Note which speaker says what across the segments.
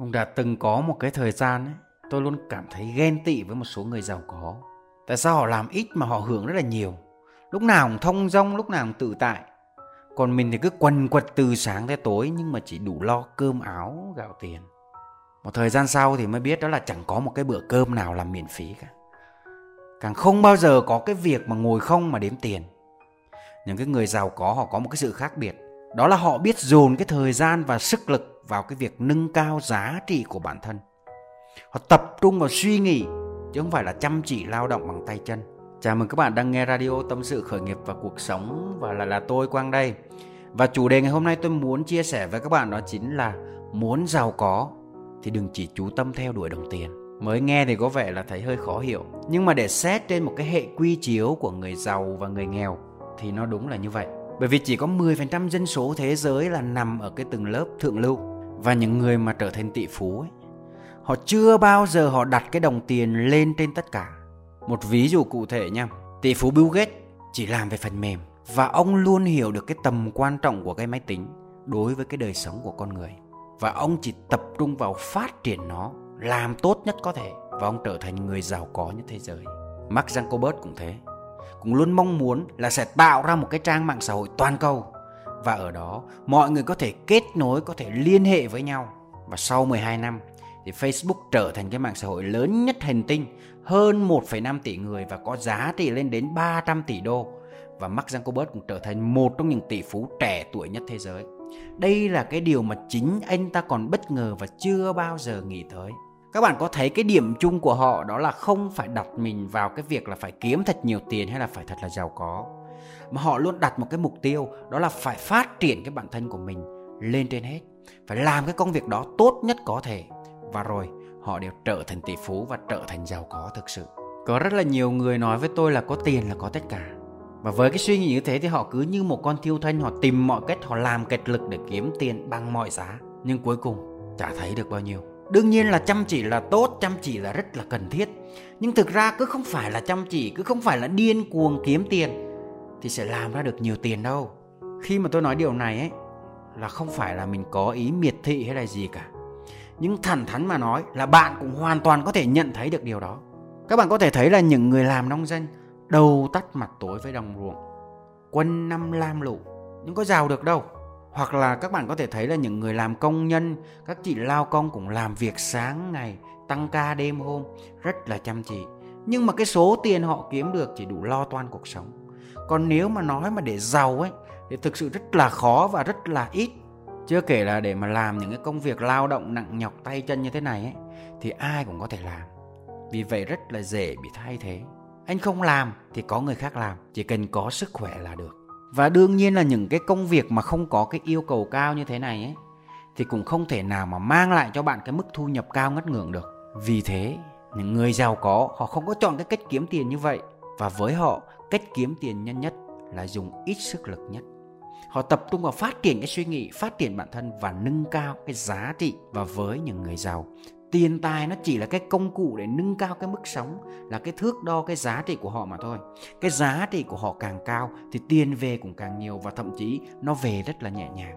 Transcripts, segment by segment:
Speaker 1: Cũng đã từng có một cái thời gian ấy, tôi luôn cảm thấy ghen tị với một số người giàu có. Tại sao họ làm ít mà họ hưởng rất là nhiều? Lúc nào cũng thông dong, lúc nào cũng tự tại. Còn mình thì cứ quần quật từ sáng tới tối nhưng mà chỉ đủ lo cơm áo, gạo tiền. Một thời gian sau thì mới biết đó là chẳng có một cái bữa cơm nào làm miễn phí cả. Càng không bao giờ có cái việc mà ngồi không mà đếm tiền. Những cái người giàu có họ có một cái sự khác biệt. Đó là họ biết dồn cái thời gian và sức lực vào cái việc nâng cao giá trị của bản thân. Họ tập trung vào suy nghĩ chứ không phải là chăm chỉ lao động bằng tay chân. Chào mừng các bạn đang nghe radio tâm sự khởi nghiệp và cuộc sống và là là tôi Quang đây. Và chủ đề ngày hôm nay tôi muốn chia sẻ với các bạn đó chính là muốn giàu có thì đừng chỉ chú tâm theo đuổi đồng tiền. Mới nghe thì có vẻ là thấy hơi khó hiểu, nhưng mà để xét trên một cái hệ quy chiếu của người giàu và người nghèo thì nó đúng là như vậy. Bởi vì chỉ có 10% dân số thế giới là nằm ở cái từng lớp thượng lưu và những người mà trở thành tỷ phú ấy, họ chưa bao giờ họ đặt cái đồng tiền lên trên tất cả. Một ví dụ cụ thể nha, tỷ phú Bill Gates chỉ làm về phần mềm và ông luôn hiểu được cái tầm quan trọng của cái máy tính đối với cái đời sống của con người và ông chỉ tập trung vào phát triển nó làm tốt nhất có thể và ông trở thành người giàu có nhất thế giới. Mark Zuckerberg cũng thế, cũng luôn mong muốn là sẽ tạo ra một cái trang mạng xã hội toàn cầu và ở đó mọi người có thể kết nối, có thể liên hệ với nhau. Và sau 12 năm thì Facebook trở thành cái mạng xã hội lớn nhất hành tinh, hơn 1,5 tỷ người và có giá trị lên đến 300 tỷ đô. Và Mark Zuckerberg cũng trở thành một trong những tỷ phú trẻ tuổi nhất thế giới. Đây là cái điều mà chính anh ta còn bất ngờ và chưa bao giờ nghĩ tới. Các bạn có thấy cái điểm chung của họ đó là không phải đặt mình vào cái việc là phải kiếm thật nhiều tiền hay là phải thật là giàu có. Mà họ luôn đặt một cái mục tiêu đó là phải phát triển cái bản thân của mình lên trên hết. Phải làm cái công việc đó tốt nhất có thể. Và rồi họ đều trở thành tỷ phú và trở thành giàu có thực sự. Có rất là nhiều người nói với tôi là có tiền là có tất cả. Và với cái suy nghĩ như thế thì họ cứ như một con thiêu thân họ tìm mọi cách họ làm kịch lực để kiếm tiền bằng mọi giá. Nhưng cuối cùng chả thấy được bao nhiêu. Đương nhiên là chăm chỉ là tốt, chăm chỉ là rất là cần thiết. Nhưng thực ra cứ không phải là chăm chỉ, cứ không phải là điên cuồng kiếm tiền thì sẽ làm ra được nhiều tiền đâu. Khi mà tôi nói điều này ấy là không phải là mình có ý miệt thị hay là gì cả. Nhưng thẳng thắn mà nói là bạn cũng hoàn toàn có thể nhận thấy được điều đó. Các bạn có thể thấy là những người làm nông dân đầu tắt mặt tối với đồng ruộng, quân năm lam lụ nhưng có giàu được đâu. Hoặc là các bạn có thể thấy là những người làm công nhân, các chị lao công cũng làm việc sáng ngày, tăng ca đêm hôm, rất là chăm chỉ. Nhưng mà cái số tiền họ kiếm được chỉ đủ lo toan cuộc sống. Còn nếu mà nói mà để giàu ấy thì thực sự rất là khó và rất là ít. Chưa kể là để mà làm những cái công việc lao động nặng nhọc tay chân như thế này ấy thì ai cũng có thể làm. Vì vậy rất là dễ bị thay thế. Anh không làm thì có người khác làm, chỉ cần có sức khỏe là được. Và đương nhiên là những cái công việc mà không có cái yêu cầu cao như thế này ấy thì cũng không thể nào mà mang lại cho bạn cái mức thu nhập cao ngất ngưỡng được. Vì thế, những người giàu có họ không có chọn cái cách kiếm tiền như vậy và với họ cách kiếm tiền nhanh nhất là dùng ít sức lực nhất. Họ tập trung vào phát triển cái suy nghĩ, phát triển bản thân và nâng cao cái giá trị và với những người giàu. Tiền tài nó chỉ là cái công cụ để nâng cao cái mức sống là cái thước đo cái giá trị của họ mà thôi. Cái giá trị của họ càng cao thì tiền về cũng càng nhiều và thậm chí nó về rất là nhẹ nhàng.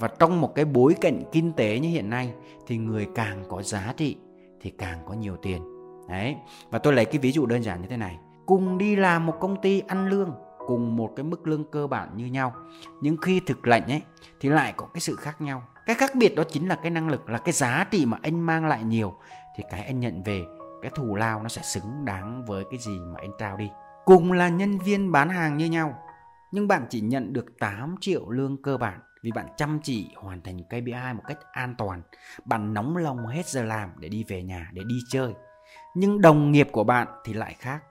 Speaker 1: Và trong một cái bối cảnh kinh tế như hiện nay thì người càng có giá trị thì càng có nhiều tiền. Đấy và tôi lấy cái ví dụ đơn giản như thế này cùng đi làm một công ty ăn lương cùng một cái mức lương cơ bản như nhau. Nhưng khi thực lệnh ấy, thì lại có cái sự khác nhau. Cái khác biệt đó chính là cái năng lực, là cái giá trị mà anh mang lại nhiều, thì cái anh nhận về, cái thù lao nó sẽ xứng đáng với cái gì mà anh trao đi. Cùng là nhân viên bán hàng như nhau, nhưng bạn chỉ nhận được 8 triệu lương cơ bản vì bạn chăm chỉ hoàn thành KPI một cách an toàn. Bạn nóng lòng hết giờ làm để đi về nhà, để đi chơi. Nhưng đồng nghiệp của bạn thì lại khác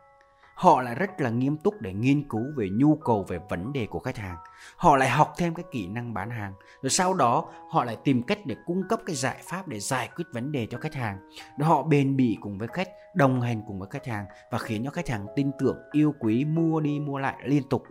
Speaker 1: họ lại rất là nghiêm túc để nghiên cứu về nhu cầu về vấn đề của khách hàng. Họ lại học thêm cái kỹ năng bán hàng. Rồi sau đó, họ lại tìm cách để cung cấp cái giải pháp để giải quyết vấn đề cho khách hàng. Rồi họ bền bỉ cùng với khách, đồng hành cùng với khách hàng và khiến cho khách hàng tin tưởng, yêu quý, mua đi, mua lại liên tục.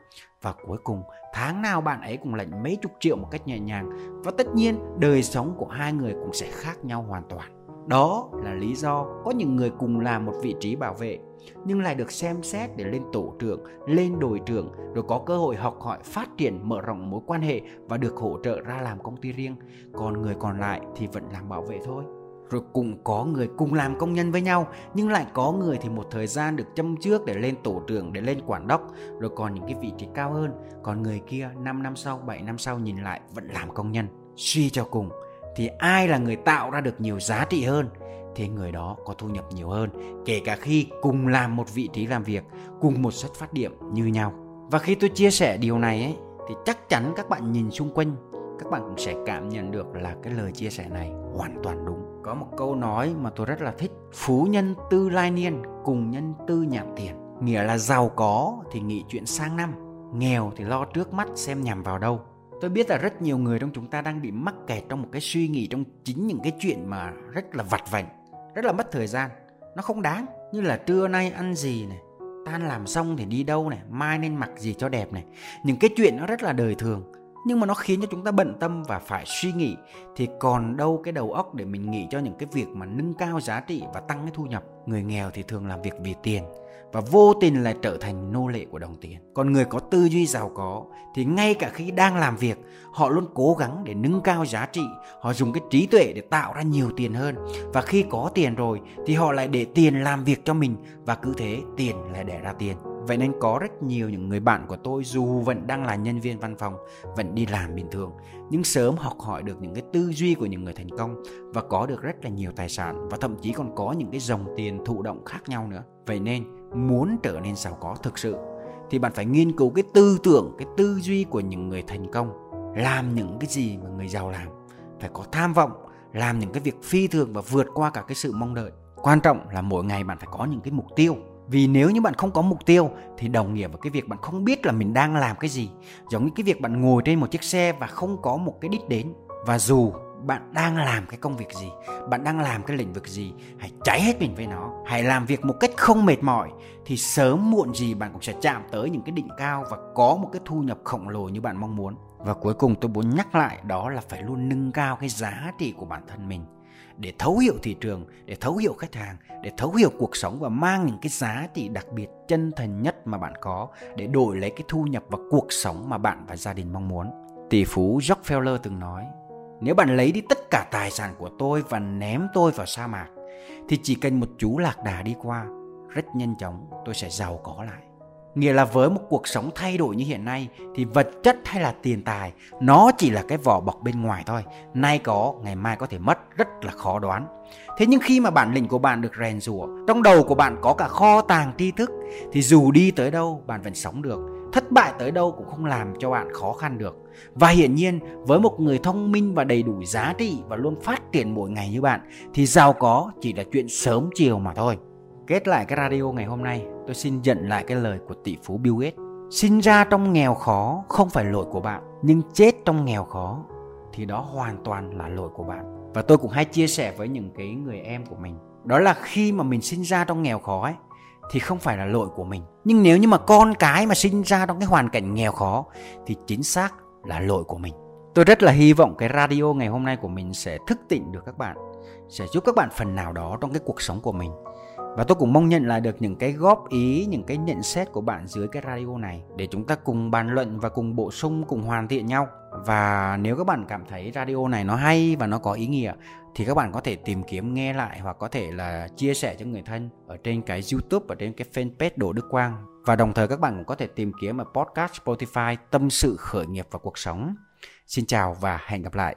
Speaker 1: Và cuối cùng, tháng nào bạn ấy cũng lãnh mấy chục triệu một cách nhẹ nhàng. Và tất nhiên, đời sống của hai người cũng sẽ khác nhau hoàn toàn đó là lý do có những người cùng làm một vị trí bảo vệ nhưng lại được xem xét để lên tổ trưởng, lên đội trưởng rồi có cơ hội học hỏi phát triển mở rộng mối quan hệ và được hỗ trợ ra làm công ty riêng. Còn người còn lại thì vẫn làm bảo vệ thôi. rồi cũng có người cùng làm công nhân với nhau nhưng lại có người thì một thời gian được châm trước để lên tổ trưởng để lên quản đốc rồi còn những cái vị trí cao hơn còn người kia 5 năm sau 7 năm sau nhìn lại vẫn làm công nhân suy cho cùng thì ai là người tạo ra được nhiều giá trị hơn, thì người đó có thu nhập nhiều hơn, kể cả khi cùng làm một vị trí làm việc, cùng một xuất phát điểm như nhau. Và khi tôi chia sẻ điều này ấy, thì chắc chắn các bạn nhìn xung quanh, các bạn cũng sẽ cảm nhận được là cái lời chia sẻ này hoàn toàn đúng. Có một câu nói mà tôi rất là thích, phú nhân tư lai niên, cùng nhân tư nhảm tiền. Nghĩa là giàu có thì nghĩ chuyện sang năm, nghèo thì lo trước mắt xem nhằm vào đâu tôi biết là rất nhiều người trong chúng ta đang bị mắc kẹt trong một cái suy nghĩ, trong chính những cái chuyện mà rất là vặt vảnh, rất là mất thời gian. Nó không đáng, như là trưa nay ăn gì này, tan làm xong thì đi đâu này, mai nên mặc gì cho đẹp này. Những cái chuyện nó rất là đời thường, nhưng mà nó khiến cho chúng ta bận tâm và phải suy nghĩ. Thì còn đâu cái đầu óc để mình nghĩ cho những cái việc mà nâng cao giá trị và tăng cái thu nhập. Người nghèo thì thường làm việc vì tiền và vô tình lại trở thành nô lệ của đồng tiền. Còn người có tư duy giàu có thì ngay cả khi đang làm việc, họ luôn cố gắng để nâng cao giá trị, họ dùng cái trí tuệ để tạo ra nhiều tiền hơn. Và khi có tiền rồi thì họ lại để tiền làm việc cho mình và cứ thế tiền lại đẻ ra tiền. Vậy nên có rất nhiều những người bạn của tôi dù vẫn đang là nhân viên văn phòng, vẫn đi làm bình thường, nhưng sớm học hỏi được những cái tư duy của những người thành công và có được rất là nhiều tài sản và thậm chí còn có những cái dòng tiền thụ động khác nhau nữa. Vậy nên muốn trở nên giàu có thực sự thì bạn phải nghiên cứu cái tư tưởng, cái tư duy của những người thành công, làm những cái gì mà người giàu làm, phải có tham vọng, làm những cái việc phi thường và vượt qua cả cái sự mong đợi. Quan trọng là mỗi ngày bạn phải có những cái mục tiêu vì nếu như bạn không có mục tiêu, thì đồng nghĩa với cái việc bạn không biết là mình đang làm cái gì. Giống như cái việc bạn ngồi trên một chiếc xe và không có một cái đích đến. Và dù bạn đang làm cái công việc gì, bạn đang làm cái lĩnh vực gì, hãy cháy hết mình với nó. Hãy làm việc một cách không mệt mỏi, thì sớm muộn gì bạn cũng sẽ chạm tới những cái đỉnh cao và có một cái thu nhập khổng lồ như bạn mong muốn. Và cuối cùng tôi muốn nhắc lại, đó là phải luôn nâng cao cái giá trị của bản thân mình để thấu hiểu thị trường, để thấu hiểu khách hàng, để thấu hiểu cuộc sống và mang những cái giá trị đặc biệt chân thành nhất mà bạn có để đổi lấy cái thu nhập và cuộc sống mà bạn và gia đình mong muốn. Tỷ phú Rockefeller từng nói, nếu bạn lấy đi tất cả tài sản của tôi và ném tôi vào sa mạc, thì chỉ cần một chú lạc đà đi qua, rất nhanh chóng tôi sẽ giàu có lại. Nghĩa là với một cuộc sống thay đổi như hiện nay thì vật chất hay là tiền tài nó chỉ là cái vỏ bọc bên ngoài thôi. Nay có, ngày mai có thể mất, rất là khó đoán. Thế nhưng khi mà bản lĩnh của bạn được rèn rủa, trong đầu của bạn có cả kho tàng tri thức thì dù đi tới đâu bạn vẫn sống được. Thất bại tới đâu cũng không làm cho bạn khó khăn được. Và hiển nhiên với một người thông minh và đầy đủ giá trị và luôn phát triển mỗi ngày như bạn thì giàu có chỉ là chuyện sớm chiều mà thôi. Kết lại cái radio ngày hôm nay, tôi xin nhận lại cái lời của tỷ phú Bill Gates. Sinh ra trong nghèo khó không phải lỗi của bạn, nhưng chết trong nghèo khó thì đó hoàn toàn là lỗi của bạn. Và tôi cũng hay chia sẻ với những cái người em của mình. Đó là khi mà mình sinh ra trong nghèo khó ấy, thì không phải là lỗi của mình. Nhưng nếu như mà con cái mà sinh ra trong cái hoàn cảnh nghèo khó thì chính xác là lỗi của mình. Tôi rất là hy vọng cái radio ngày hôm nay của mình sẽ thức tỉnh được các bạn, sẽ giúp các bạn phần nào đó trong cái cuộc sống của mình và tôi cũng mong nhận lại được những cái góp ý, những cái nhận xét của bạn dưới cái radio này để chúng ta cùng bàn luận và cùng bổ sung, cùng hoàn thiện nhau. Và nếu các bạn cảm thấy radio này nó hay và nó có ý nghĩa thì các bạn có thể tìm kiếm nghe lại hoặc có thể là chia sẻ cho người thân ở trên cái YouTube và trên cái fanpage Đỗ Đức Quang. Và đồng thời các bạn cũng có thể tìm kiếm ở podcast Spotify Tâm sự khởi nghiệp và cuộc sống. Xin chào và hẹn gặp lại.